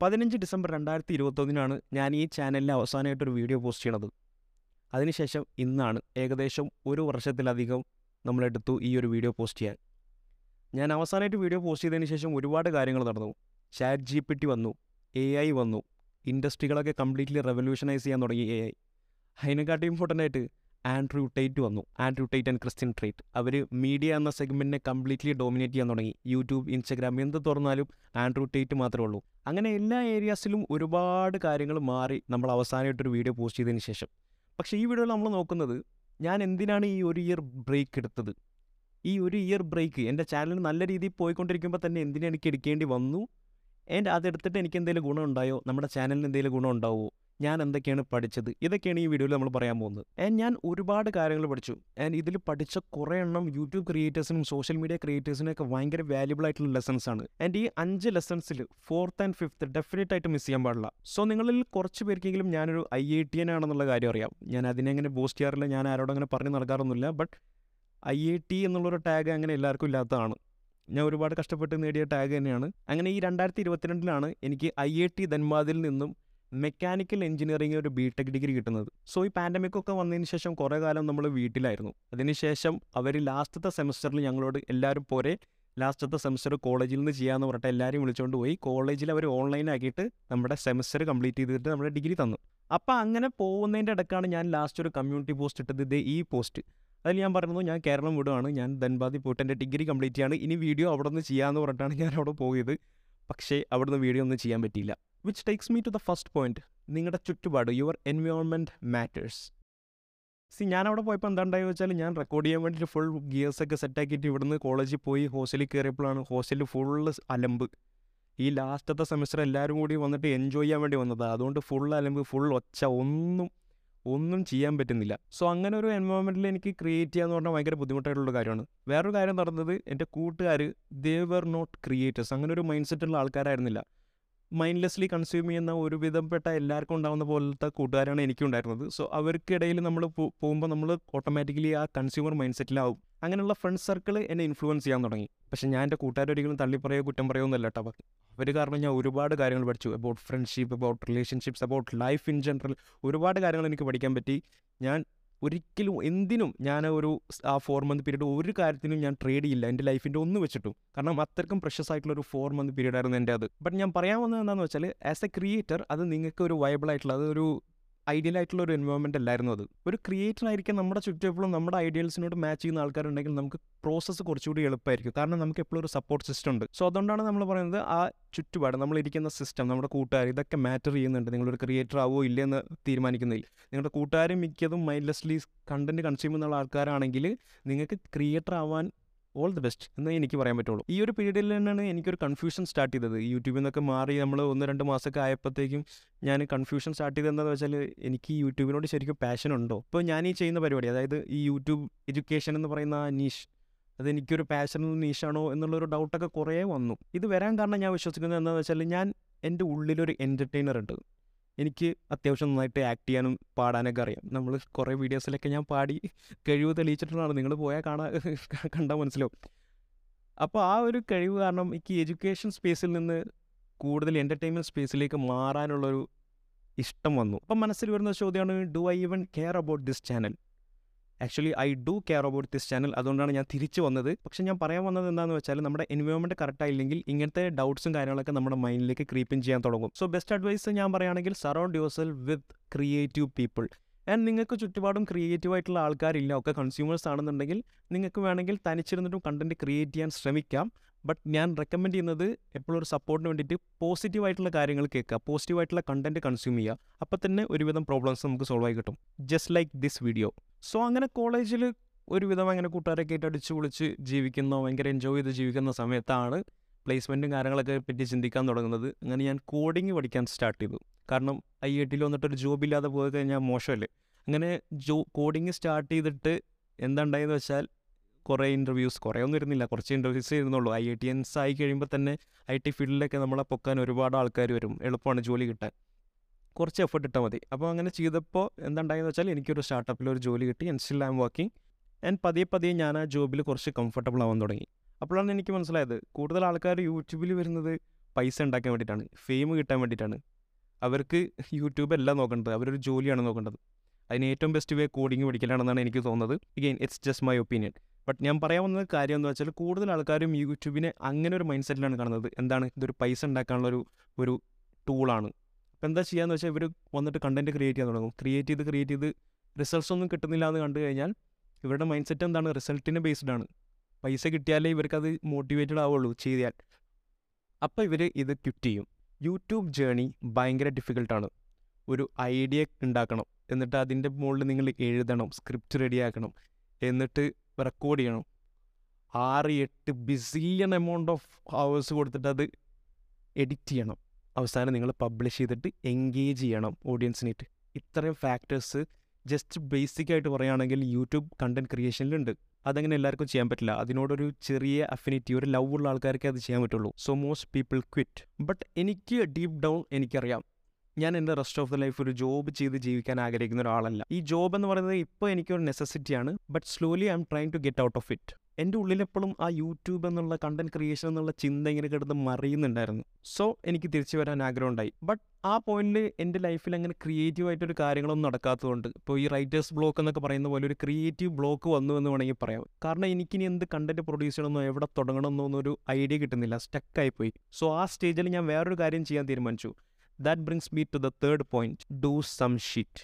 പതിനഞ്ച് ഡിസംബർ രണ്ടായിരത്തി ഇരുപത്തൊന്നിനാണ് ഞാൻ ഈ ചാനലിൽ അവസാനമായിട്ടൊരു വീഡിയോ പോസ്റ്റ് ചെയ്യണത്. അതിനുശേഷം ഇന്നാണ് ഏകദേശം ഒരു വർഷത്തിലധികം നമ്മളെടുത്തു ഈ ഒരു വീഡിയോ പോസ്റ്റ് ചെയ്യാൻ. ഞാൻ അവസാനമായിട്ട് വീഡിയോ പോസ്റ്റ് ചെയ്തതിന് ശേഷം ഒരുപാട് കാര്യങ്ങൾ നടന്നു. ചാറ്റ് ജി പി ടി വന്നു എ ഐ വന്നു ഇൻഡസ്ട്രികളൊക്കെ കംപ്ലീറ്റ്ലി റെവല്യൂഷനൈസ് ചെയ്യാൻ തുടങ്ങി എ ഐ. അതിനെക്കാട്ടി ഇമ്പോർട്ടന്റ് ആയിട്ട് ആൻഡ്രൂ ടൈറ്റ് വന്നു. ആൻഡ്രൂ ടൈറ്റ് ആൻഡ് ക്രിസ്ത്യൻ ട്രേറ്റ് അവർ മീഡിയ എന്ന സെഗ്മെന്റിനെ കംപ്ലീറ്റ്ലി ഡോമിനേറ്റ് ചെയ്യാൻ തുടങ്ങി. യൂട്യൂബ് ഇൻസ്റ്റഗ്രാം എന്ത് തുറന്നാലും ആൻഡ്രൂ ടൈറ്റ് മാത്രമേ ഉള്ളൂ. അങ്ങനെ എല്ലാ ഏരിയാസിലും ഒരുപാട് കാര്യങ്ങൾ മാറി നമ്മൾ അവസാനമായിട്ടൊരു വീഡിയോ പോസ്റ്റ് ചെയ്തതിന് ശേഷം. പക്ഷേ ഈ വീഡിയോയിൽ നമ്മൾ നോക്കുന്നത് ഞാൻ എന്തിനാണ് ഈ ഒരു ഇയർ ബ്രേക്ക് എടുത്തത്? ഈ ഒരു ഇയർ ബ്രേക്ക് എന്റെ ചാനൽ നല്ല രീതിയിൽ പോയിക്കൊണ്ടിരിക്കുമ്പോൾ തന്നെ എന്തിനാണ് എനിക്ക് എടുക്കേണ്ടി വന്നു? ആൻഡ് അതെടുത്തിട്ട് എനിക്ക് എന്തെങ്കിലും ഗുണമുണ്ടായോ നമ്മുടെ ചാനലിന് എന്തെങ്കിലും ഗുണം ഞാൻ എന്തൊക്കെയാണ് പഠിച്ചത്? ഇതൊക്കെയാണ് ഈ വീഡിയോയിൽ നമ്മൾ പറയാൻ പോകുന്നത്. ആൻഡ് ഞാൻ ഒരുപാട് കാര്യങ്ങൾ പഠിച്ചു. ആൻഡ് ഇതിൽ പഠിച്ച കുറേ എണ്ണം യൂട്യൂബ് ക്രിയേറ്റേഴ്സിനും സോഷ്യൽ മീഡിയ ക്രിയേറ്റേഴ്സിനും ഒക്കെ ഭയങ്കര വാല്യുബിൾ ആയിട്ടുള്ള ലെസൺസ് ആണ്. ആൻഡ് ഈ അഞ്ച് ലെസൺസിൽ ഫോർത്ത് ആൻഡ് ഫിഫ്ത്ത് ഡെഫിനറ്റ് ആയിട്ട് മിസ് ചെയ്യാൻ പാടില്ല. സോ നിങ്ങളിൽ കുറച്ച് പേർക്കെങ്കിലും ഞാനൊരു ഐ ഐ ടി എൻ ആണെന്നുള്ള കാര്യം അറിയാം. ഞാൻ അതിനെ അങ്ങനെ ബോസ്റ്റ് ചെയ്യാറില്ല. ഞാൻ ആരോടും അങ്ങനെ പറഞ്ഞു നടക്കാറൊന്നുമില്ല. ബട്ട് ഐ ഐ ടി എന്നുള്ളൊരു ടാഗ് അങ്ങനെ എല്ലാവർക്കും ഇല്ലാത്തതാണ്. ഞാൻ ഒരുപാട് കഷ്ടപ്പെട്ട് നേടിയ ടാഗ് തന്നെയാണ്. അങ്ങനെ ഈ രണ്ടായിരത്തി ഇരുപത്തിരണ്ടിലാണ് എനിക്ക് ഐ ഐ ടി നിന്നും മെക്കാനിക്കൽ എഞ്ചിനീയറിംഗ് ഒരു ബി ടെക് ഡിഗ്രി കിട്ടുന്നത്. സോ ഈ പാൻഡമിക് ഒക്കെ വന്നതിന് ശേഷം കുറേ കാലം നമ്മൾ വീട്ടിലായിരുന്നു. അതിനുശേഷം അവർ ലാസ്റ്റത്തെ സെമസ്റ്ററിൽ ഞങ്ങളോട് എല്ലാവരും പോരെ ലാസ്റ്റത്തെ സെമസ്റ്റർ കോളേജിൽ നിന്ന് ചെയ്യാമെന്ന് പറഞ്ഞിട്ട് എല്ലാവരും വിളിച്ചുകൊണ്ട് പോയി. കോളേജിൽ അവർ ഓൺലൈനാക്കിയിട്ട് നമ്മുടെ സെമസ്റ്റർ കംപ്ലീറ്റ് ചെയ്തിട്ട് നമ്മുടെ ഡിഗ്രി തന്നു. അപ്പോൾ അങ്ങനെ പോകുന്നതിന്റെ ഇടക്കാണ് ഞാൻ ലാസ്റ്റ് ഒരു കമ്മ്യൂണിറ്റി പോസ്റ്റ് ഇട്ടത്. ഇത് ഈ പോസ്റ്റ് അതിൽ ഞാൻ പറയുന്നു ഞാൻ കേരളം വിടുവാണ്. ഞാൻ ധൻബാദി പോയിട്ട് എന്റെ ഡിഗ്രി കംപ്ലീറ്റ് ചെയ്യാണ്. ഇനി വീഡിയോ അവിടെ നിന്ന് ചെയ്യാമെന്ന് പറഞ്ഞിട്ടാണ് ഞാൻ അവിടെ പോയത്. പക്ഷേ അവിടുന്ന് വീഡിയോ ഒന്നും ചെയ്യാൻ പറ്റിയില്ല. Which takes me to the first point നിങ്ങളുടെ ചുറ്റുപാട് യുവർ എൻവയോൺമെന്റ് മാറ്റേഴ്സ് സി ഞാൻ അവിടെ പോയപ്പോൾ എന്താ ഉണ്ടായെന്ന് വെച്ചാൽ ഞാൻ റെക്കോർഡ് ചെയ്യാൻ വേണ്ടിയിട്ട് ഫുൾ ഗിയേഴ്സ് ഒക്കെ സെറ്റാക്കിയിട്ട് ഇവിടുന്ന് കോളേജിൽ പോയി ഹോസ്റ്റലിൽ കയറിയപ്പോഴാണ് ഹോസ്റ്റലിൽ ഫുള്ള് അലമ്പ്. ഈ ലാസ്റ്റത്തെ സെമിസ്റ്റർ എല്ലാവരും കൂടി വന്നിട്ട് എൻജോയ് ചെയ്യാൻ വേണ്ടി വന്നതാണ് അതുകൊണ്ട് ഫുൾ അലമ്പ് ഫുൾ ഒച്ച ഒന്നും ഒന്നും ചെയ്യാൻ പറ്റുന്നില്ല. സോ അങ്ങനെ ഒരു എൻവയോൺമെന്റിൽ എനിക്ക് ക്രിയേറ്റ് ചെയ്യാന്ന് പറഞ്ഞാൽ ഭയങ്കര ബുദ്ധിമുട്ടായിട്ടുള്ള കാര്യമാണ്. വേറൊരു കാര്യം നടന്നത് എന്റെ കൂട്ടുകാർ ദേ വർ നോട്ട് ക്രിയേറ്റേഴ്സ് അങ്ങനെ ഒരു മൈൻഡ് സെറ്റുള്ള ആൾക്കാരായിരുന്നില്ല. മൈൻഡ്ലെസ്ലി കൺസ്യൂം ചെയ്യുന്ന ഒരു വിധപ്പെട്ട എല്ലാവർക്കും ഉണ്ടാകുന്ന പോലത്തെ കൂട്ടുകാരാണ് എനിക്കുണ്ടായിരുന്നത്. സോ അവർക്കിടയിൽ നമ്മൾ പോകുമ്പോൾ നമ്മൾ ഓട്ടോമാറ്റിക്കലി ആ കൺസ്യൂമർ മൈൻഡ് സെറ്റിലാവും അങ്ങനെയുള്ള ഫ്രണ്ട് സർക്കിൾ എന്നെ ഇൻഫ്ലുവൻസ് ചെയ്യാൻ തുടങ്ങി. പക്ഷേ ഞാൻ എന്റെ കൂട്ടുകാരൊരിക്കലും തള്ളി പറയുകയോ കുറ്റം പറയുകയൊന്നുമല്ല കേട്ടോ. അവർ കാരണം ഞാൻ ഒരുപാട് കാര്യങ്ങൾ പഠിച്ചു. About friendship about relationships about life in general ഒരുപാട് കാര്യങ്ങൾ എനിക്ക് പഠിക്കാൻ പറ്റി. ഞാൻ ഒരിക്കലും എന്തിനും ഞാൻ ഒരു ആ ഫോർ മന്ത് പീരീഡ് ഒരു കാര്യത്തിനും ഞാൻ ട്രേഡ് ചെയ്യില്ല. എന്റെ ലൈഫിന്റെ ഒന്ന് വെച്ചിട്ടും. കാരണം അത്രക്കും പ്രഷസ് ആയിട്ടുള്ള ഒരു ഫോർ മന്ത് പീരീഡ് ആയിരുന്നു എന്റെ അത്. ബട്ട് ഞാൻ പറയാൻ വന്നത് എന്താണെന്ന് വെച്ചാൽ ആസ് എ ക്രിയേറ്റർ അത് നിങ്ങൾക്ക് ഒരു വയബിൾ ആയിട്ടുള്ള അതൊരു ഐഡിയൽ ആയിട്ടുള്ള ഒരു എൻവയോൺമെന്റ് അല്ലായിരുന്നു അത്. ഒരു ക്രിയേറ്റർ ആയിരിക്കും നമ്മുടെ ചുറ്റും നമ്മുടെ ഐഡിയൽസിനോട് മാച്ച് ചെയ്യുന്ന ആൾക്കാരുണ്ടെങ്കിൽ നമുക്ക് പ്രോസസ്സ് കുറച്ചുകൂടി എളുപ്പമായിരിക്കും. കാരണം നമുക്ക് എപ്പോഴും ഒരു സപ്പോർട്ട് സിസ്റ്റം ഉണ്ട്. സോ അതുകൊണ്ടാണ് നമ്മൾ പറയുന്നത് ആ ചുറ്റുപാട് നമ്മളിരിക്കുന്ന സിസ്റ്റം നമ്മുടെ കൂട്ടുകാർ ഇതൊക്കെ മാറ്റർ ചെയ്യുന്നുണ്ട്. നിങ്ങളൊരു ക്രിയേറ്റർ ആവോ ഇല്ലെന്ന് തീരുമാനിക്കുന്നതിൽ. നിങ്ങളുടെ കൂട്ടുകാരും മിക്കതും മൈൻഡ്ലെസ്ലി കണ്ടന്റ് കൺസ്യൂം ചെയ്യുന്ന ആൾക്കാരാണെങ്കിൽ നിങ്ങൾക്ക് ക്രിയേറ്റർ ആവാൻ ഓൾ ദി ബെസ്റ്റ് എന്നേ എനിക്ക് പറയാൻ പറ്റുള്ളൂ. ഈ ഒരു പീരീഡിൽ തന്നെയാണ് എനിക്കൊരു കൺഫ്യൂഷൻ സ്റ്റാർട്ട് ചെയ്തത്. യൂട്യൂബിൽ നിന്നൊക്കെ മാറി നമ്മൾ ഒന്ന് രണ്ട് മാസമൊക്കെ ആയപ്പോഴത്തേക്കും ഞാൻ കൺഫ്യൂഷൻ സ്റ്റാർട്ട് ചെയ്തത് എന്താണെന്ന് വെച്ചാൽ എനിക്ക് യൂട്യൂബിനോട് ശരിക്കും പാഷൻ ഉണ്ടോ? ഇപ്പോൾ ഞാൻ ഈ ചെയ്യുന്ന പരിപാടി അതായത് ഈ യൂട്യൂബ് എഡ്യൂക്കേഷൻ എന്ന് പറയുന്ന നീഷ് അത് എനിക്കൊരു പാഷനൽ നീഷാണോ എന്നുള്ളൊരു ഡൗട്ടൊക്കെ കുറേ വന്നു. ഇത് വരാൻ കാരണം ഞാൻ വിശ്വസിക്കുന്നത് എന്താണെന്ന് വെച്ചാൽ ഞാൻ എന്റെ ഉള്ളിലൊരു എന്റർടൈനർ ഉണ്ട്. എനിക്ക് അത്യാവശ്യം നന്നായിട്ട് ആക്ട് ചെയ്യാനും പാടാനൊക്കെ അറിയാം. നമ്മൾ കുറേ വീഡിയോസിലൊക്കെ ഞാൻ പാടി കഴിവ് തെളിയിച്ചിട്ടുള്ളതാണ്. നിങ്ങൾ പോയാൽ കാണാൻ കണ്ടാൽ മനസ്സിലാവും. അപ്പോൾ ആ ഒരു കഴിവ് കാരണം എനിക്ക് എഡ്യൂക്കേഷൻ സ്പേസിൽ നിന്ന് കൂടുതൽ എന്റർടൈൻമെന്റ് സ്പേസിലേക്ക് മാറാനുള്ളൊരു ഇഷ്ടം വന്നു. അപ്പം മനസ്സിൽ വരുന്ന ചോദ്യമാണ് do I even care about this channel actually I do care about this channel അതുകൊണ്ടാണ് ഞാൻ തിരിച്ചു വന്നത്. പക്ഷേ ഞാൻ പറയാൻ വന്നത് എന്താണെന്ന് വെച്ചാൽ നമ്മുടെ എൻവയോൺമെന്റ് കറക്റ്റ് ആയില്ലെങ്കിൽ ഇങ്ങനത്തെ ഡൗട്ട്സും കാര്യങ്ങളൊക്കെ നമ്മുടെ മൈൻഡിലേക്ക് ക്രീപ്പിൻ ചെയ്യാൻ തുടങ്ങും. സോ ബെസ്റ്റ് അഡ്വൈസ് ഞാൻ പറയുകയാണെങ്കിൽ surround yourself with creative people and നിങ്ങൾക്ക് ചുറ്റുപാടും ക്രിയേറ്റീവ് ആയിട്ടുള്ള ആൾക്കാരില്ല. ഒക്കെ കൺസ്യൂമേഴ്സ് ആണെന്നുണ്ടെങ്കിൽ നിങ്ങൾക്ക് വേണമെങ്കിൽ തനിച്ചിരുന്നിട്ടും കണ്ടന്റ് ക്രിയേറ്റ് ചെയ്യാൻ ശ്രമിക്കാം. ബട്ട് ഞാൻ റെക്കമെൻഡ് ചെയ്യുന്നത് എപ്പോഴും ഒരു സപ്പോർട്ടിന് വേണ്ടിയിട്ട് പോസിറ്റീവായിട്ടുള്ള കാര്യങ്ങൾ കേൾക്കുക. പോസിറ്റീവായിട്ടുള്ള കണ്ടന്റ് കൺസ്യൂം ചെയ്യുക. അപ്പോൾ തന്നെ ഒരുവിധം പ്രോബ്ലംസ് നമുക്ക് സോൾവ് ആയി കിട്ടും. Just like this video so അങ്ങനെ കോളേജിൽ ഒരുവിധം അങ്ങനെ കൂട്ടുകാരൊക്കെ ആയിട്ട് അടിച്ചു പൊളിച്ച് ജീവിക്കുന്ന ഭയങ്കര എൻജോയ് ചെയ്ത് ജീവിക്കുന്ന സമയത്താണ് പ്ലേസ്മെന്റും കാര്യങ്ങളൊക്കെ പറ്റി ചിന്തിക്കാൻ തുടങ്ങുന്നത്. അങ്ങനെ ഞാൻ കോഡിങ് പഠിക്കാൻ സ്റ്റാർട്ട് ചെയ്തു. കാരണം ഐ ഐ ടിയിൽ വന്നിട്ട് ഒരു ജോബില്ലാതെ പോയി കഴിഞ്ഞാൽ മോശമല്ലേ? അങ്ങനെ ജോ കോഡിങ് സ്റ്റാർട്ട് ചെയ്തിട്ട് എന്താണ്ടായെന്ന് വെച്ചാൽ കുറേ ഇന്റർവ്യൂസ് കുറേ ഒന്നും ഇരുന്നില്ല. കുറച്ച് ഇന്റർവ്യൂസ് ഇരുന്നുള്ളൂ. ഐ ഐ ടി എൻസ് ആയി കഴിയുമ്പോൾ തന്നെ ഐ ടി ഫീൽഡിലൊക്കെ നമ്മളെ പൊക്കാൻ ഒരുപാട് ആൾക്കാർ വരും. എളുപ്പമാണ് ജോലി കിട്ടാൻ. കുറച്ച് എഫേർട്ട് ഇട്ടാൽ മതി. അപ്പോൾ അങ്ങനെ ചെയ്തപ്പോൾ എന്താണ്ടായെന്ന് വെച്ചാൽ എനിക്കൊരു സ്റ്റാർട്ടപ്പിൽ ഒരു ജോലി കിട്ടി. And still am working and പതിയെ പതിയെ ഞാൻ ആ ജോബിൽ കുറച്ച് കംഫർട്ടബിൾ ആവാൻ തുടങ്ങി. അപ്പോഴാണ് എനിക്ക് മനസ്സിലായത് കൂടുതൽ ആൾക്കാർ യൂട്യൂബിൽ വരുന്നത് പൈസ ഉണ്ടാക്കാൻ വേണ്ടിയിട്ടാണ്. ഫെയിം കിട്ടാൻ വേണ്ടിയിട്ടാണ്. അവർക്ക് യൂട്യൂബ് അല്ല നോക്കേണ്ടത്. അവരൊരു ജോലിയാണ് നോക്കേണ്ടത്. അതിന് ഏറ്റവും ബെസ്റ്റ് വേ കോഡിങ് പഠിക്കലാണെന്നാണ് എനിക്ക് തോന്നുന്നത്. Again it's just my opinion but ഞാൻ പറയാൻ വന്ന കാര്യം എന്ന് വെച്ചാൽ കൂടുതൽ ആൾക്കാരും യൂട്യൂബിനെ അങ്ങനെ ഒരു മൈൻഡ് സെറ്റിലാണ് കാണുന്നത്. എന്താണ്? ഇതൊരു പൈസ ഉണ്ടാക്കാനുള്ള ഒരു ഒരു ടൂളാണ് അപ്പോൾ എന്താ ചെയ്യാന്ന് വെച്ചാൽ ഇവർ വന്നിട്ട് കണ്ടന്റ് ക്രിയേറ്റ് ചെയ്യാൻ തുടങ്ങും. ക്രിയേറ്റ് ചെയ്ത് ക്രിയേറ്റ് ചെയ്ത് റിസൾട്ട്സ് ഒന്നും കിട്ടുന്നില്ല എന്ന് കണ്ടു കഴിഞ്ഞാൽ ഇവരുടെ മൈൻഡ് സെറ്റ് എന്താണ് റിസൾട്ടിനെ ബേസ്ഡ് ആണ്. പൈസ കിട്ടിയാലേ ഇവർക്കത് മോട്ടിവേറ്റഡ് ആവുള്ളൂ ചെയ്താൽ. അപ്പോൾ ഇവർ ഇത് ക്വിറ്റ് ചെയ്യും. യൂട്യൂബ് ജേണി ഭയങ്കര ഡിഫിക്കൽട്ടാണ് ഒരു ഐഡിയ ഉണ്ടാക്കണം. എന്നിട്ട് അതിന്റെ മുകളിൽ നിങ്ങൾ എഴുതണം. സ്ക്രിപ്റ്റ് റെഡിയാക്കണം എന്നിട്ട് റെക്കോർഡ് ചെയ്യണം. ആറ് എട്ട് ബിസിയൻ എമൗണ്ട് ഓഫ് ഹവേഴ്സ് കൊടുത്തിട്ട് അത് എഡിറ്റ് ചെയ്യണം. അവസാനം നിങ്ങൾ പബ്ലിഷ് ചെയ്തിട്ട് എൻഗേജ് ചെയ്യണം ഓഡിയൻസിനായിട്ട് ഇത്രയും ഫാക്ടേഴ്സ് ജസ്റ്റ് ബേസിക് ആയിട്ട് പറയുകയാണെങ്കിൽ യൂട്യൂബ് കണ്ടന്റ് ക്രിയേഷനിലുണ്ട് അതങ്ങനെ എല്ലാവർക്കും ചെയ്യാൻ പറ്റില്ല. അതിനോടൊരു ചെറിയ അഫിനിറ്റി ഒരു ലവ് ഉള്ള ആൾക്കാർക്ക് അത് ചെയ്യാൻ പറ്റുള്ളൂ. So most people quit but എനിക്ക് ഡീപ്പ് ഡൗൺ എനിക്കറിയാം. ഞാൻ എന്റെ റെസ്റ്റ് ഓഫ് ദ ലൈഫ് ഒരു ജോബ് ചെയ്ത് ജീവിക്കാൻ ആഗ്രഹിക്കുന്ന ഒരാളല്ല. ഈ ജോബ് എന്ന് പറയുന്നത് ഇപ്പോൾ എനിക്കൊരു നെസസിറ്റിയാണ് but slowly I am trying to get out of it എന്റെ ഉള്ളിലെപ്പോഴും ആ യൂട്യൂബ് എന്നുള്ള കണ്ടന്റ് ക്രിയേഷൻ എന്നുള്ള ചിന്ത ഇങ്ങനെ കിടന്ന് മറിയുന്നുണ്ടായിരുന്നു. സോ എനിക്ക് തിരിച്ചു വരാൻ ആഗ്രഹമുണ്ടായി. ബട്ട് ആ പോയിന്റിൽ എന്റെ ലൈഫിൽ അങ്ങനെ ക്രിയേറ്റീവ് ആയിട്ടൊരു കാര്യങ്ങളൊന്നും നടക്കാത്തതുകൊണ്ട് ഇപ്പോൾ ഈ റൈറ്റേഴ്സ് ബ്ലോക്ക് എന്നൊക്കെ പറയുന്ന പോലെ ഒരു ക്രിയേറ്റീവ് ബ്ലോക്ക് വന്നു എന്ന് വേണമെങ്കിൽ പറയാം. കാരണം എനിക്കിനി എന്ത് കണ്ടന്റ് പ്രൊഡ്യൂസ് ചെയ്യണമെന്നോ എവിടെ തുടങ്ങണമെന്നോ എന്നൊരു ഐഡിയ കിട്ടുന്നില്ല. സ്റ്റക്കായി പോയി സോ ആ സ്റ്റേജിൽ ഞാൻ വേറൊരു കാര്യം ചെയ്യാൻ തീരുമാനിച്ചു. That brings me to the third point do some shit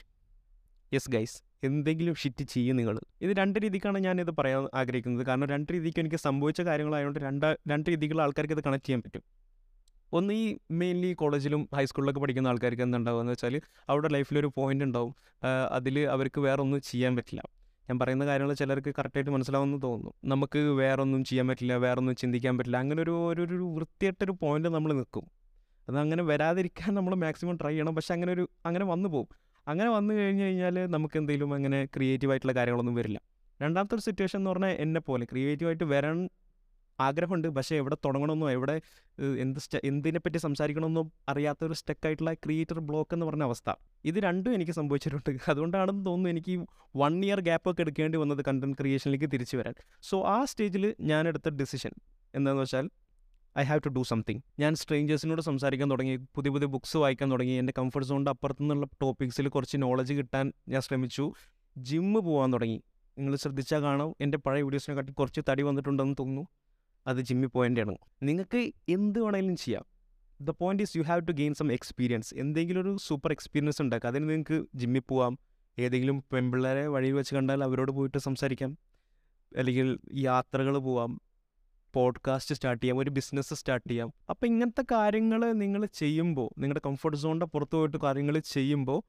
yes guys എന്തെങ്കിലും ഷിറ്റ് ചെയ്യും നിങ്ങൾ ഇത് രണ്ട് രീതിക്കാണ് ഞാൻ ഇത് പറയാൻ ആഗ്രഹിക്കുന്നത്. കാരണം രണ്ട് രീതിക്ക് എനിക്ക് സംഭവിച്ച കാര്യങ്ങളായതുകൊണ്ട് രണ്ട് രണ്ട് രീതിക്കുള്ള ആൾക്കാർക്ക് ഇത് കണക്ട് ചെയ്യാൻ പറ്റും. ഒന്ന് ഈ മെയിൻലി കോളേജിലും ഹൈസ്കൂളിലൊക്കെ പഠിക്കുന്ന ആൾക്കാർക്ക് എന്തുണ്ടാവുക എന്ന് വെച്ചാൽ അവരുടെ ലൈഫിലൊരു പോയിന്റ് ഉണ്ടാവും. അതിൽ അവർക്ക് വേറെ ഒന്നും ചെയ്യാൻ പറ്റില്ല. ഞാൻ പറയുന്ന കാര്യങ്ങൾ ചിലർക്ക് കറക്റ്റായിട്ട് മനസ്സിലാവുമെന്ന് തോന്നുന്നു. നമുക്ക് വേറെ ഒന്നും ചെയ്യാൻ പറ്റില്ല വേറെ ഒന്നും ചിന്തിക്കാൻ പറ്റില്ല. അങ്ങനെ ഒരു ഒരു വൃത്തിയായിട്ടൊരു പോയിന്റ് നമ്മൾ നിൽക്കും. അത് അങ്ങനെ വരാതിരിക്കാൻ നമ്മൾ മാക്സിമം ട്രൈ ചെയ്യണം. പക്ഷെ അങ്ങനെ ഒരു അങ്ങനെ വന്നു പോകും അങ്ങനെ വന്നു കഴിഞ്ഞ് കഴിഞ്ഞാൽ നമുക്ക് എന്തെങ്കിലും അങ്ങനെ ക്രിയേറ്റീവ് ആയിട്ടുള്ള കാര്യങ്ങളൊന്നും വരില്ല. രണ്ടാമത്തെ ഒരു സിറ്റുവേഷൻ എന്ന് പറഞ്ഞാൽ എന്നെ പോലെ ക്രിയേറ്റീവായിട്ട് വരാൻ ആഗ്രഹമുണ്ട്. പക്ഷേ എവിടെ തുടങ്ങണമെന്നോ എവിടെ എന്ത് സ്റ്റ എന്തിനെപ്പറ്റി സംസാരിക്കണമെന്നോ അറിയാത്തൊരു സ്റ്റക്കായിട്ടുള്ള ക്രിയേറ്റർ ബ്ലോക്ക് എന്ന് പറഞ്ഞ അവസ്ഥ. ഇത് രണ്ടും എനിക്ക് സംഭവിച്ചിട്ടുണ്ട്. അതുകൊണ്ടാണെന്ന് തോന്നുന്നു എനിക്ക് വൺ ഇയർ ഗ്യാപ്പൊക്കെ എടുക്കേണ്ടി വന്നത് കണ്ടന്റ് ക്രിയേഷനിലേക്ക് തിരിച്ചു വരാൻ. സോ ആ സ്റ്റേജിൽ ഞാൻ എടുത്ത ഡിസിഷൻ എന്താണെന്ന് വെച്ചാൽ I have to do something ഞാൻ സ്ട്രേഞ്ചേഴ്സിനോട് സംസാരിക്കാൻ തുടങ്ങി പുതിയ പുതിയ ബുക്സ് വായിക്കാൻ തുടങ്ങി. എന്റെ കംഫർട്ട് സോണിന്റെ അപ്പുറത്തു നിന്നുള്ള ടോപ്പിക്സിൽ കുറച്ച് നോളജ് കിട്ടാൻ ഞാൻ ശ്രമിച്ചു. ജിമ്മ് പോകാൻ തുടങ്ങി. നിങ്ങൾ ശ്രദ്ധിച്ചാൽ കാണാം. എന്റെ പഴയ വീഡിയോസിനെ കാട്ടി കുറച്ച് തടി വന്നിട്ടുണ്ടെന്ന് തോന്നുന്നു. അത് ജിമ്മിൽ പോയിന്റെയാണ് നിങ്ങൾക്ക് എന്ത് വേണമെങ്കിലും ചെയ്യാം. The point is you have to gain some experience എന്തെങ്കിലും ഒരു സൂപ്പർ എക്സ്പീരിയൻസ് ഉണ്ടാക്കുക. അതിന് നിങ്ങൾക്ക് ജിമ്മിൽ പോവാം. ഏതെങ്കിലും പെൺപിള്ളേരെ വഴിയിൽ വെച്ച് കണ്ടാൽ അവരോട് പോയിട്ട് സംസാരിക്കാം. അല്ലെങ്കിൽ യാത്രകൾ പോവാം. പോഡ്കാസ്റ്റ് സ്റ്റാർട്ട് ചെയ്യാം ഒരു ബിസിനസ് സ്റ്റാർട്ട് ചെയ്യാം. അപ്പോൾ ഇങ്ങനത്തെ കാര്യങ്ങൾ നിങ്ങൾ ചെയ്യുമ്പോൾ നിങ്ങളുടെ കംഫർട്ട് സോണിന്റെ പുറത്ത് പോയിട്ട് കാര്യങ്ങൾ ചെയ്യുമ്പോൾ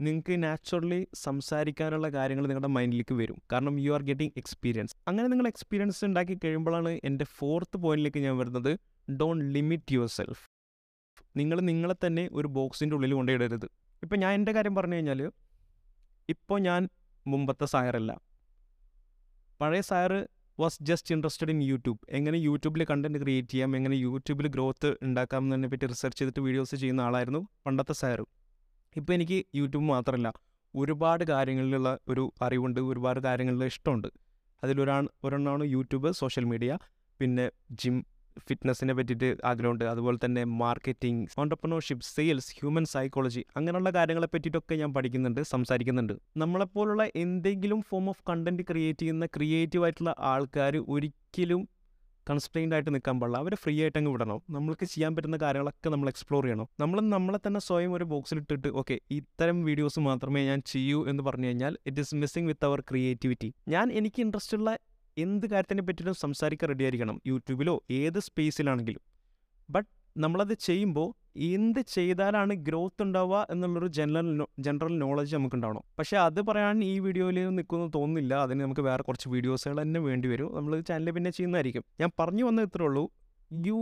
നിങ്ങൾക്ക് നാച്ചുറലി സംസാരിക്കാനുള്ള കാര്യങ്ങൾ നിങ്ങളുടെ മൈൻഡിലേക്ക് വരും. കാരണം യു ആർ ഗെറ്റിംഗ് എക്സ്പീരിയൻസ് അങ്ങനെ നിങ്ങൾ എക്സ്പീരിയൻസ് ഉണ്ടാക്കി കഴിയുമ്പോഴാണ് എന്റെ ഫോർത്ത് പോയിന്റിലേക്ക് ഞാൻ വരുന്നത് ഡോൺ ലിമിറ്റ് യുവർ സെൽഫ് നിങ്ങൾ നിങ്ങളെ തന്നെ ഒരു ബോക്സിന്റെ ഉള്ളിൽ കൊണ്ടിടരുത് ഇപ്പം ഞാൻ എന്റെ കാര്യം പറഞ്ഞു കഴിഞ്ഞാൽ ഇപ്പോൾ ഞാൻ മുമ്പത്തെ സായറല്ല പഴയ സായർ was just interested in YouTube എങ്ങനെ യൂട്യൂബിൽ കണ്ടന്റ് ക്രിയേറ്റ് ചെയ്യാം? എങ്ങനെ യൂട്യൂബിൽ ഗ്രോത്ത് ഉണ്ടാക്കാം എന്നതിനെ പറ്റി റിസർച്ച് ചെയ്തിട്ട് വീഡിയോസ് ചെയ്യുന്ന ആളായിരുന്നു പണ്ടത്തെ സായർ ഇപ്പോൾ എനിക്ക് യൂട്യൂബ് മാത്രമല്ല ഒരുപാട് കാര്യങ്ങളിലുള്ള ഒരു അറിവുണ്ട് ഒരുപാട് കാര്യങ്ങളിലുള്ള ഇഷ്ടമുണ്ട്. അതിലൊരാൾ ഒരെണ്ണമാണ് യൂട്യൂബ് സോഷ്യൽ മീഡിയ പിന്നെ ജിം ഫിറ്റ്നസ്സിനെ പറ്റിയിട്ട് ആഗ്രഹമുണ്ട് അതുപോലെ തന്നെ marketing entrepreneurship sales human psychology അങ്ങനെയുള്ള കാര്യങ്ങളെ പറ്റിയിട്ടൊക്കെ ഞാൻ പഠിക്കുന്നുണ്ട് സംസാരിക്കുന്നുണ്ട്. നമ്മളെപ്പോലുള്ള എന്തെങ്കിലും ഫോം ഓഫ് കണ്ടന്റ് ക്രിയേറ്റ് ചെയ്യുന്ന ക്രിയേറ്റീവ് ആയിട്ടുള്ള ആൾക്കാർ ഒരിക്കലും കൺസ്ട്രെയിൻഡ് ആയിട്ട് നിൽക്കാൻ പാടില്ല. അവരെ ഫ്രീ ആയിട്ട് അങ്ങ് വിടണം. നമ്മൾക്ക് ചെയ്യാൻ പറ്റുന്ന കാര്യങ്ങളൊക്കെ നമ്മൾ എക്സ്പ്ലോർ ചെയ്യണം. നമ്മൾ നമ്മളെ തന്നെ സ്വയം ഒരു ബോക്സിൽ ഇട്ടിട്ട് ഓക്കെ ഇത്തരം വീഡിയോസ് മാത്രമേ ഞാൻ ചെയ്യൂ എന്ന് പറഞ്ഞു കഴിഞ്ഞാൽ it is missing with our creativity ഞാൻ എനിക്ക് ഇൻട്രസ്റ്റ് ഉള്ള എന്ത് കാര്യത്തിനെ പറ്റിയിട്ടും സംസാരിക്കാൻ റെഡി ആയിരിക്കണം. യൂട്യൂബിലോ ഏത് സ്പേസിലാണെങ്കിലും ബട്ട് നമ്മളത് ചെയ്യുമ്പോൾ എന്ത് ചെയ്താലാണ് ഗ്രോത്ത് ഉണ്ടാവുക എന്നുള്ളൊരു ജനറൽ ജനറൽ നോളജ് നമുക്ക് ഉണ്ടാവണം പക്ഷേ അത് പറയാൻ ഈ വീഡിയോയിൽ നിൽക്കുമെന്ന് തോന്നുന്നില്ല. അതിന് നമുക്ക് വേറെ കുറച്ച് വീഡിയോസുകൾ തന്നെ വേണ്ടി വരും. നമ്മൾ ചാനൽ പിന്നെ ചെയ്യുന്നതായിരിക്കും. ഞാൻ പറഞ്ഞു വന്നത് ഇത്രേ ഉള്ളൂ. You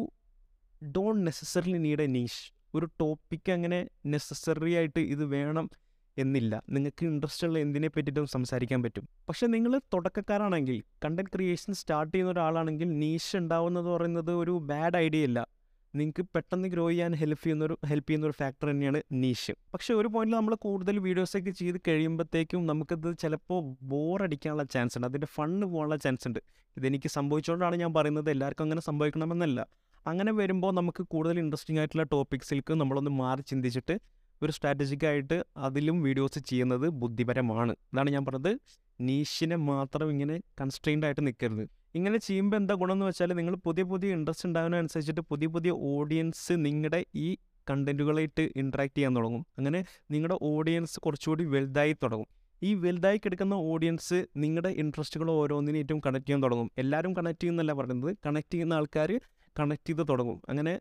don't necessarily need a niche ഒരു ടോപ്പിക്ക് അങ്ങനെ നെസസറി ആയിട്ട് ഇത് വേണം എന്നില്ല. നിങ്ങൾക്ക് ഇൻട്രസ്റ്റ് ഉള്ള എന്തിനെ പറ്റിയിട്ടും സംസാരിക്കാൻ പറ്റും. പക്ഷെ നിങ്ങൾ തുടക്കക്കാരാണെങ്കിൽ കണ്ടന്റ് ക്രിയേഷൻ സ്റ്റാർട്ട് ചെയ്യുന്ന ഒരാളാണെങ്കിൽ നീഷ് ഉണ്ടാവുന്നത് പറയുന്നത് ഒരു ബാഡ് ഐഡിയ അല്ല. നിങ്ങൾക്ക് പെട്ടെന്ന് ഗ്രോ ചെയ്യാൻ ഹെൽപ്പ് ചെയ്യുന്ന ഒരു ഹെൽപ്പ് ചെയ്യുന്ന ഒരു ഫാക്ടർ തന്നെയാണ് നീഷ് പക്ഷേ ഒരു പോയിന്റിൽ നമ്മൾ കൂടുതൽ വീഡിയോസൊക്കെ ചെയ്ത് കഴിയുമ്പോഴത്തേക്കും നമുക്കത് ചിലപ്പോൾ ബോറടിക്കാനുള്ള ചാൻസ് ഉണ്ട്. അതിന്റെ ഫണ്ണ് പോകാനുള്ള ചാൻസ് ഉണ്ട്. ഇതെനിക്ക് സംഭവിച്ചുകൊണ്ടാണ് ഞാൻ പറയുന്നത്. എല്ലാവർക്കും അങ്ങനെ സംഭവിക്കണമെന്നല്ല. അങ്ങനെ വരുമ്പോൾ നമുക്ക് കൂടുതൽ ഇൻട്രസ്റ്റിംഗ് ആയിട്ടുള്ള ടോപ്പിക്സിലേക്ക് നമ്മളൊന്ന് മാറി ചിന്തിച്ചിട്ട് ഒരു സ്ട്രാറ്റജിക്കായിട്ട് അതിലും വീഡിയോസ് ചെയ്യുന്നത് ബുദ്ധിപരമാണ്. അതാണ് ഞാൻ പറഞ്ഞത്. നീഷിനെ മാത്രം ഇങ്ങനെ കൺസ്ട്രെയിൻഡ് ആയിട്ട് നിൽക്കരുത് ഇങ്ങനെ ചെയ്യുമ്പോൾ എന്താ ഗുണമെന്ന് വെച്ചാൽ നിങ്ങൾ പുതിയ പുതിയ ഇൻട്രസ്റ്റ് ഉണ്ടാകുന്നതനുസരിച്ചിട്ട് പുതിയ പുതിയ ഓഡിയൻസ് നിങ്ങളുടെ ഈ കണ്ടന്റുകളായിട്ട് ഇൻട്രാക്ട് ചെയ്യാൻ തുടങ്ങും. അങ്ങനെ നിങ്ങളുടെ ഓഡിയൻസ് കുറച്ചുകൂടി വലുതായി തുടങ്ങും. ഈ വലുതായി കിടക്കുന്ന ഓഡിയൻസ് നിങ്ങളുടെ ഇൻട്രസ്റ്റുകൾ ഓരോന്നിനേറ്റവും കണക്ട് ചെയ്യാൻ തുടങ്ങും. എല്ലാവരും കണക്ട് ചെയ്യുന്നല്ല പറയുന്നത്. കണക്ട് ചെയ്യുന്ന ആൾക്കാർ കണക്ട് ചെയ്ത് തുടങ്ങും. അങ്ങനെ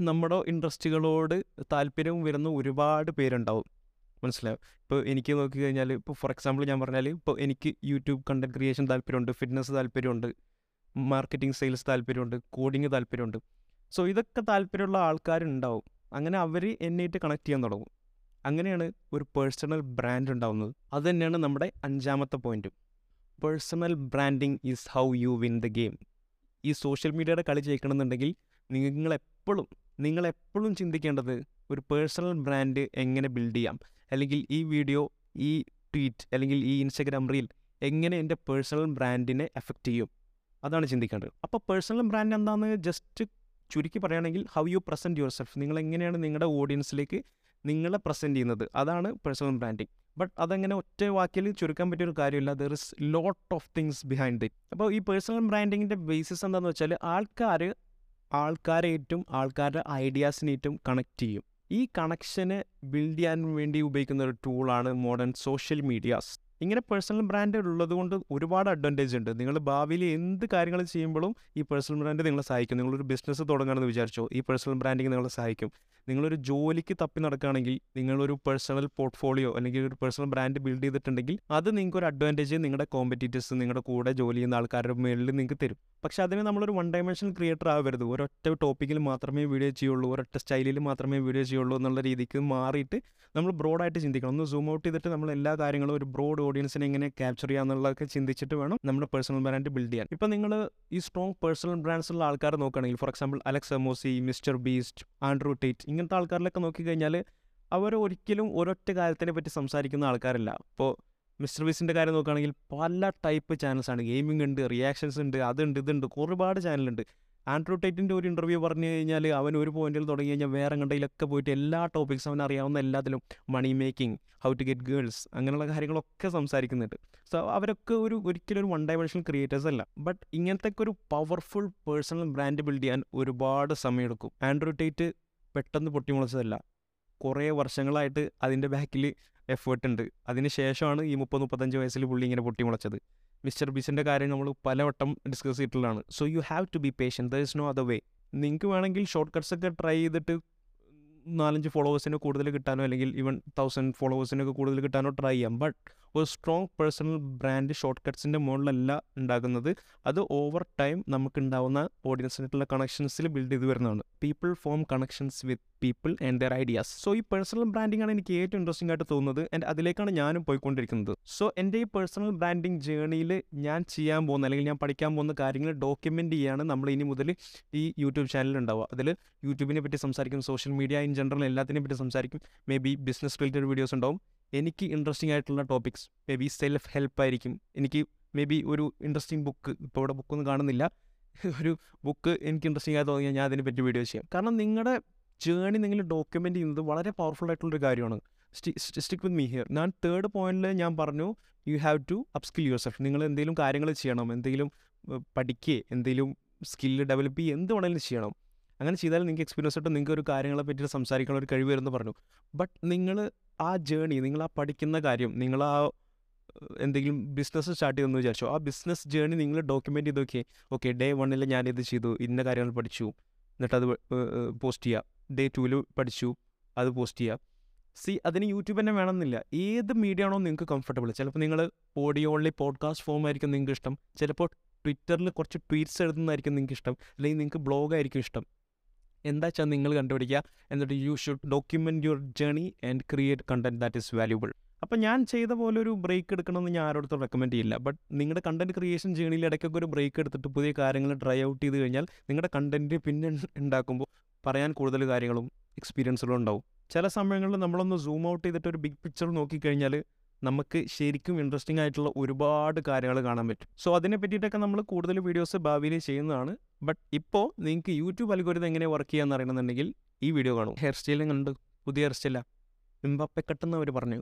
നമ്മുടെ ഇൻട്രസ്റ്റുകളോട് താല്പര്യം വരുന്ന ഒരുപാട് പേരുണ്ടാവും. മനസ്സിലാവും ഇപ്പോൾ എനിക്ക് നോക്കി കഴിഞ്ഞാൽ ഇപ്പോൾ ഫോർ എക്സാമ്പിൾ ഞാൻ പറഞ്ഞാൽ ഇപ്പോൾ എനിക്ക് യൂട്യൂബ് കണ്ടന്റ് ക്രിയേഷൻ താല്പര്യമുണ്ട് ഫിറ്റ്നസ് താല്പര്യമുണ്ട് മാർക്കറ്റിംഗ് സെയിൽസ് താല്പര്യമുണ്ട് കോഡിങ് താല്പര്യമുണ്ട്. സോ ഇതൊക്കെ താല്പര്യമുള്ള ആൾക്കാരുണ്ടാവും. അങ്ങനെ അവർ എന്നായിട്ട് കണക്ട് ചെയ്യാൻ തുടങ്ങും. അങ്ങനെയാണ് ഒരു പേഴ്സണൽ ബ്രാൻഡ് ഉണ്ടാവുന്നത്. അത് തന്നെയാണ് നമ്മുടെ അഞ്ചാമത്തെ പോയിന്റും personal branding is how you win the game. ഈ സോഷ്യൽ മീഡിയയുടെ കളി ജയിക്കണമെന്നുണ്ടെങ്കിൽ നിങ്ങളെപ്പോഴും നിങ്ങളെപ്പോഴും ചിന്തിക്കേണ്ടത് ഒരു പേഴ്സണൽ ബ്രാൻഡ് എങ്ങനെ ബിൽഡ് ചെയ്യാം? അല്ലെങ്കിൽ ഈ വീഡിയോ ഈ ട്വീറ്റ് അല്ലെങ്കിൽ ഈ ഇൻസ്റ്റഗ്രാം റീൽ എങ്ങനെ എന്റെ പേഴ്സണൽ ബ്രാൻഡിനെ എഫക്റ്റ് ചെയ്യും? അതാണ് ചിന്തിക്കേണ്ടത്. അപ്പോൾ പേഴ്സണൽ ബ്രാൻഡ് എന്താണെന്ന് ജസ്റ്റ് ചുരുക്കി പറയുകയാണെങ്കിൽ how you present yourself നിങ്ങൾ എങ്ങനെയാണ് നിങ്ങളുടെ ഓഡിയൻസിലേക്ക് നിങ്ങളെ പ്രസന്റ് ചെയ്യുന്നത്? അതാണ് പേഴ്സണൽ ബ്രാൻഡിങ്. ബട്ട് അതങ്ങനെ ഒറ്റ വാക്കിൽ ചുരുക്കാൻ പറ്റിയൊരു കാര്യമില്ല. There is lot of things behind it അപ്പോൾ ഈ പേഴ്സണൽ ബ്രാൻഡിങ്ങിന്റെ ബേസിസ് എന്താണെന്ന് വെച്ചാൽ ആൾക്കാർ ആൾക്കാരേറ്റും ആൾക്കാരുടെ ഐഡിയാസിനേറ്റും കണക്ട് ചെയ്യും. ഈ കണക്ഷന് ബിൽഡ് ചെയ്യാൻ വേണ്ടി ഉപയോഗിക്കുന്ന ഒരു ടൂളാണ് മോഡേൺ സോഷ്യൽ മീഡിയാസ് ഇങ്ങനെ പേഴ്സണൽ ബ്രാൻഡ് ഉള്ളത് കൊണ്ട് ഒരുപാട് അഡ്വാന്റേജ് ഉണ്ട്. നിങ്ങൾ ഭാവിയിൽ എന്ത് കാര്യങ്ങൾ ചെയ്യുമ്പോഴും ഈ പേഴ്സണൽ ബ്രാൻഡ് നിങ്ങളെ സഹായിക്കും. നിങ്ങളൊരു ബിസിനസ് തുടങ്ങണമെന്ന് വിചാരിച്ചോ ഈ പേഴ്സണൽ ബ്രാൻഡിങ് നിങ്ങളെ സഹായിക്കും. നിങ്ങളൊരു ജോലിക്ക് തപ്പി നടക്കുകയാണെങ്കിൽ നിങ്ങളൊരു പേഴ്സണൽ പോർട്ട്ഫോളിയോ അല്ലെങ്കിൽ ഒരു പേഴ്സണൽ ബ്രാൻഡ് ബിൽഡ് ചെയ്തിട്ടുണ്ടെങ്കിൽ അത് നിങ്ങൾക്ക് ഒരു അഡ്വാന്റേജ് നിങ്ങളുടെ കോമ്പറ്റീറ്റേഴ്സ് നിങ്ങളുടെ കൂടെ ജോലി ചെയ്യുന്ന ആൾക്കാരുടെ മേളിൽ നിങ്ങൾക്ക് തരും. പക്ഷേ അതിന് നമ്മളൊരു വൺ ഡയമെൻഷൻ ക്രിയേറ്റർ ആവരുത്. ഒരൊറ്റ ടോപ്പിക്കിൽ മാത്രമേ വീഡിയോ ചെയ്യുള്ളൂ ഒരൊറ്റ സ്റ്റൈലിൽ മാത്രമേ വീഡിയോ ചെയ്യുള്ളൂ എന്നുള്ള രീതിക്ക് മാറിയിട്ട് നമ്മൾ ബ്രോഡായിട്ട് ചിന്തിക്കണം. ഒന്ന് സൂം ഔട്ട് ചെയ്തിട്ട് നമ്മൾ എല്ലാ കാര്യങ്ങളും ഒരു ബ്രോഡ് ഓഡിയൻസിനെ എങ്ങനെ ക്യാപ്ചർ ചെയ്യാന്നുള്ളതൊക്കെ ചിന്തിച്ചിട്ട് വേണം നമ്മുടെ പേഴ്സണൽ ബ്രാൻഡ് ബിൽഡ് ചെയ്യാൻ. ഇപ്പം നിങ്ങൾ ഈ സ്ട്രോങ് പേഴ്സണൽ ബ്രാൻഡ്സ് ഉള്ള ആൾക്കാർ നോക്കുകയാണെങ്കിൽ for example Alex Hormozi Mr Beast Andrew Tate ഇങ്ങനത്തെ ആൾക്കാരിലൊക്കെ നോക്കിക്കഴിഞ്ഞാൽ അവർ ഒരിക്കലും ഒരൊറ്റ കാര്യത്തിനെ പറ്റി സംസാരിക്കുന്ന ആൾക്കാരല്ല. ഇപ്പോൾ മിസ്റ്റർ ബീസിന്റെ കാര്യം നോക്കുകയാണെങ്കിൽ പല ടൈപ്പ് ചാനൽസാണ് ഗെയിമിംഗ് ഉണ്ട് റിയാക്ഷൻസ് ഉണ്ട് അതുണ്ട് ഇതുണ്ട് ഒരുപാട് ചാനലുണ്ട് ആൻഡ്രൂ ടൈറ്റിന്റെ ഒരു ഇന്റർവ്യൂ പറഞ്ഞു കഴിഞ്ഞാൽ അവൻ ഒരു പോയിന്റിൽ തുടങ്ങി കഴിഞ്ഞാൽ വേറെ കണ്ടയിലൊക്കെ പോയിട്ട് എല്ലാ ടോപ്പിക്സും അവൻ അറിയാവുന്ന എല്ലാത്തിലും money making how to get girls അങ്ങനെയുള്ള കാര്യങ്ങളൊക്കെ സംസാരിക്കുന്നുണ്ട്. സോ അവരൊക്കെ ഒരു ഒരിക്കലും ഒരു വൺ ഡൈമെൻഷണൽ ക്രിയേറ്റേഴ്സ് അല്ല. ബട്ട് ഇങ്ങനത്തെ ഒരു പവർഫുൾ പേഴ്സണൽ ബ്രാൻഡ് ബിൽഡ് ചെയ്യാൻ ഒരുപാട് സമയമെടുക്കും. ആൻഡ്രൂ ടൈറ്റ് പെട്ടെന്ന് പൊട്ടിമുളച്ചതല്ല. കുറേ വർഷങ്ങളായിട്ട് അതിന്റെ ബാക്കിൽ എഫേർട്ട് ഉണ്ട്. അതിന് ശേഷമാണ് ഈ മുപ്പത് മുപ്പത്തഞ്ച് വയസ്സിൽ പുള്ളി ഇങ്ങനെ പൊട്ടിമുളച്ചത് മിസ്റ്റർ ബീസിന്റെ കാര്യം നമ്മൾ പലവട്ടം ഡിസ്കസ് ചെയ്തിട്ടുള്ളതാണ്. So you have to be patient there is no other way നിങ്ങൾക്ക് വേണമെങ്കിൽ ഷോർട്ട് കട്ട്സ് ഒക്കെ ട്രൈ ചെയ്തിട്ട് നാലഞ്ച് ഫോളോവേഴ്സിന് കൂടുതൽ കിട്ടാനോ അല്ലെങ്കിൽ ഈവൻ തൗസൻഡ് ഫോളോവേഴ്സിനൊക്കെ കൂടുതൽ കിട്ടാനോ ട്രൈ ചെയ്യാം. ബട്ട് ഒരു സ്ട്രോങ് പേഴ്സണൽ ബ്രാൻഡ് ഷോർട്ട് കട്ട്സിന്റെ മുകളിലല്ല ഉണ്ടാകുന്നത്. അത് ഓവർ ടൈം നമുക്ക് ഉണ്ടാവുന്ന ഓഡിയൻസിനായിട്ടുള്ള കണക്ഷൻസിൽ ബിൽഡ് ചെയ്ത് വരുന്നതാണ്. People form connections with people and their ideas so ഈ പേഴ്സണൽ ബ്രാൻഡിംഗ് ആണ് എനിക്ക് ഏറ്റവും ഇൻട്രസ്റ്റിംഗ് ആയിട്ട് തോന്നുന്നത്. ആൻഡ് അതിലേക്കാണ് ഞാനും പോയിക്കൊണ്ടിരിക്കുന്നത്. സോ എന്റെ ഈ പേഴ്സണൽ ബ്രാൻഡിങ് ജേണിയിൽ ഞാൻ ചെയ്യാൻ പോകുന്ന അല്ലെങ്കിൽ ഞാൻ പഠിക്കാൻ പോകുന്ന കാര്യങ്ങൾ ഡോക്യുമെന്റ് ചെയ്യാണ് നമ്മൾ ഇനി മുതൽ ഈ യൂട്യൂബ് ചാനലിൽ ഉണ്ടാവുക. അതിൽ യൂട്യൂബിനെ പറ്റി സംസാരിക്കും സോഷ്യൽ മീഡിയ ഇൻ ജനറൽ എല്ലാത്തിനെ പറ്റി സംസാരിക്കും. Maybe business related videos ഉണ്ടാവും. എനിക്ക് ഇൻട്രസ്റ്റിംഗ് ആയിട്ടുള്ള topics maybe self help ആയിരിക്കും. എനിക്ക് മേ ബി ഒരു ഇൻട്രസ്റ്റിംഗ് ബുക്ക് ഇപ്പോൾ ഇവിടെ ബുക്കൊന്നും കാണുന്നില്ല. ഒരു ബുക്ക് എനിക്ക് ഇൻട്രസ്റ്റിംഗ് ആയി തോന്നിയാൽ ഞാൻ അതിനെപ്പറ്റി വീഡിയോ ചെയ്യാം. കാരണം നിങ്ങളുടെ ജേണി നിങ്ങൾ ഡോക്യുമെന്റ് ചെയ്യുന്നത് വളരെ പവർഫുൾ ആയിട്ടുള്ളൊരു കാര്യമാണ്. സ്റ്റിക്ക് വിത്ത് മീ ഹിയർ ഞാൻ തേർഡ് പോയിന്റിൽ ഞാൻ പറഞ്ഞു you have to upskill yourself നിങ്ങൾ എന്തെങ്കിലും കാര്യങ്ങൾ ചെയ്യണം എന്തെങ്കിലും പഠിക്കുക എന്തെങ്കിലും സ്കില്ല് ഡെവലപ്പ് ചെയ്യുക എന്ത് വേണമെങ്കിലും ചെയ്യണം. അങ്ങനെ ചെയ്താൽ നിങ്ങൾക്ക് എക്സ്പീരിയൻസ് ആയിട്ട് നിങ്ങൾക്ക് ഒരു കാര്യങ്ങളെ പറ്റി സംസാരിക്കാനുള്ള ഒരു കഴിവ് വരുമെന്ന് പറഞ്ഞു. ബട്ട് നിങ്ങൾ ആ ജേണി നിങ്ങൾ ആ പഠിക്കുന്ന കാര്യം നിങ്ങൾ ആ എന്തെങ്കിലും ബിസിനസ് സ്റ്റാർട്ട് ചെയ്തെന്ന് വിചാരിച്ചു ആ ബിസിനസ് ജേണി നിങ്ങൾ ഡോക്യുമെന്റ് ചെയ്ത് നോക്കിയേ ഓക്കെ ഡേ വണ്ണിൽ ഞാനിത് ചെയ്തു ഇന്ന കാര്യങ്ങൾ പഠിച്ചു. എന്നിട്ട് അത് പോസ്റ്റ് ചെയ്യുക ഡേ ടൂവിൽ പഠിച്ചു അത് പോസ്റ്റ് ചെയ്യുക സി അതിന് യൂട്യൂബ് തന്നെ വേണമെന്നില്ല. ഏത് മീഡിയ ആണോ നിങ്ങൾക്ക് കംഫർട്ടബിൾ ചിലപ്പോൾ നിങ്ങൾ ഓഡിയോ ഓൺലി പോഡ്കാസ്റ്റ് ഫോം ആയിരിക്കും നിങ്ങൾക്ക് ഇഷ്ടം. ചിലപ്പോൾ ട്വിറ്ററിൽ കുറച്ച് ട്വീറ്റ്സ് എഴുതുന്നതായിരിക്കും നിങ്ങൾക്ക് ഇഷ്ടം. അല്ലെങ്കിൽ നിങ്ങൾക്ക് ബ്ലോഗ് ആയിരിക്കും ഇഷ്ടം. എന്താ വെച്ചാൽ നിങ്ങൾ കണ്ടുപിടിക്കുക എന്നിട്ട് you should document your journey and create content that is valuable അപ്പം ഞാൻ ചെയ്ത പോലെ ഒരു ബ്രേക്ക് എടുക്കണമെന്ന് ഞാൻ ആരോടത്തും റെക്കമെൻഡ് ചെയ്യില്ല. ബട്ട് നിങ്ങളുടെ കണ്ടന്റ് ക്രിയേഷൻ ജേണിയിൽ ഇടയ്ക്കൊക്കെ ഒരു ബ്രേക്ക് എടുത്തിട്ട് പുതിയ കാര്യങ്ങൾ ട്രൈ ഔട്ട് ചെയ്ത് കഴിഞ്ഞാൽ നിങ്ങളുടെ കണ്ടന്റ് പിന്നെ ഉണ്ടാക്കുമ്പോൾ പറയാൻ കൂടുതൽ കാര്യങ്ങളും എക്സ്പീരിയൻസുകളും ഉണ്ടാവും. ചില സമയങ്ങളിൽ നമ്മളൊന്ന് സൂം ഔട്ട് ചെയ്തിട്ട് ഒരു ബിഗ് പിക്ചർ നോക്കിക്കഴിഞ്ഞാൽ നമുക്ക് ശരിക്കും ഇൻട്രസ്റ്റിംഗ് ആയിട്ടുള്ള ഒരുപാട് കാര്യങ്ങൾ കാണാൻ പറ്റും. സോ അതിനെ പറ്റിയിട്ടൊക്കെ നമ്മൾ കൂടുതൽ വീഡിയോസ് ഭാവിയിൽ ചെയ്യുന്നതാണ്. ബട്ട് ഇപ്പോൾ നിങ്ങൾക്ക് യൂട്യൂബ് അൽഗോരിതം എങ്ങനെ വർക്ക് ചെയ്യാമെന്ന് അറിയണമെന്നുണ്ടെങ്കിൽ ഈ വീഡിയോ കാണും. ഹെയർ സ്റ്റൈലിംഗ് ഉണ്ട് പുതിയ ഹെയർ സ്റ്റൈലാണ് എംബാപ്പെ കട്ടെന്ന് അവർ പറഞ്ഞു.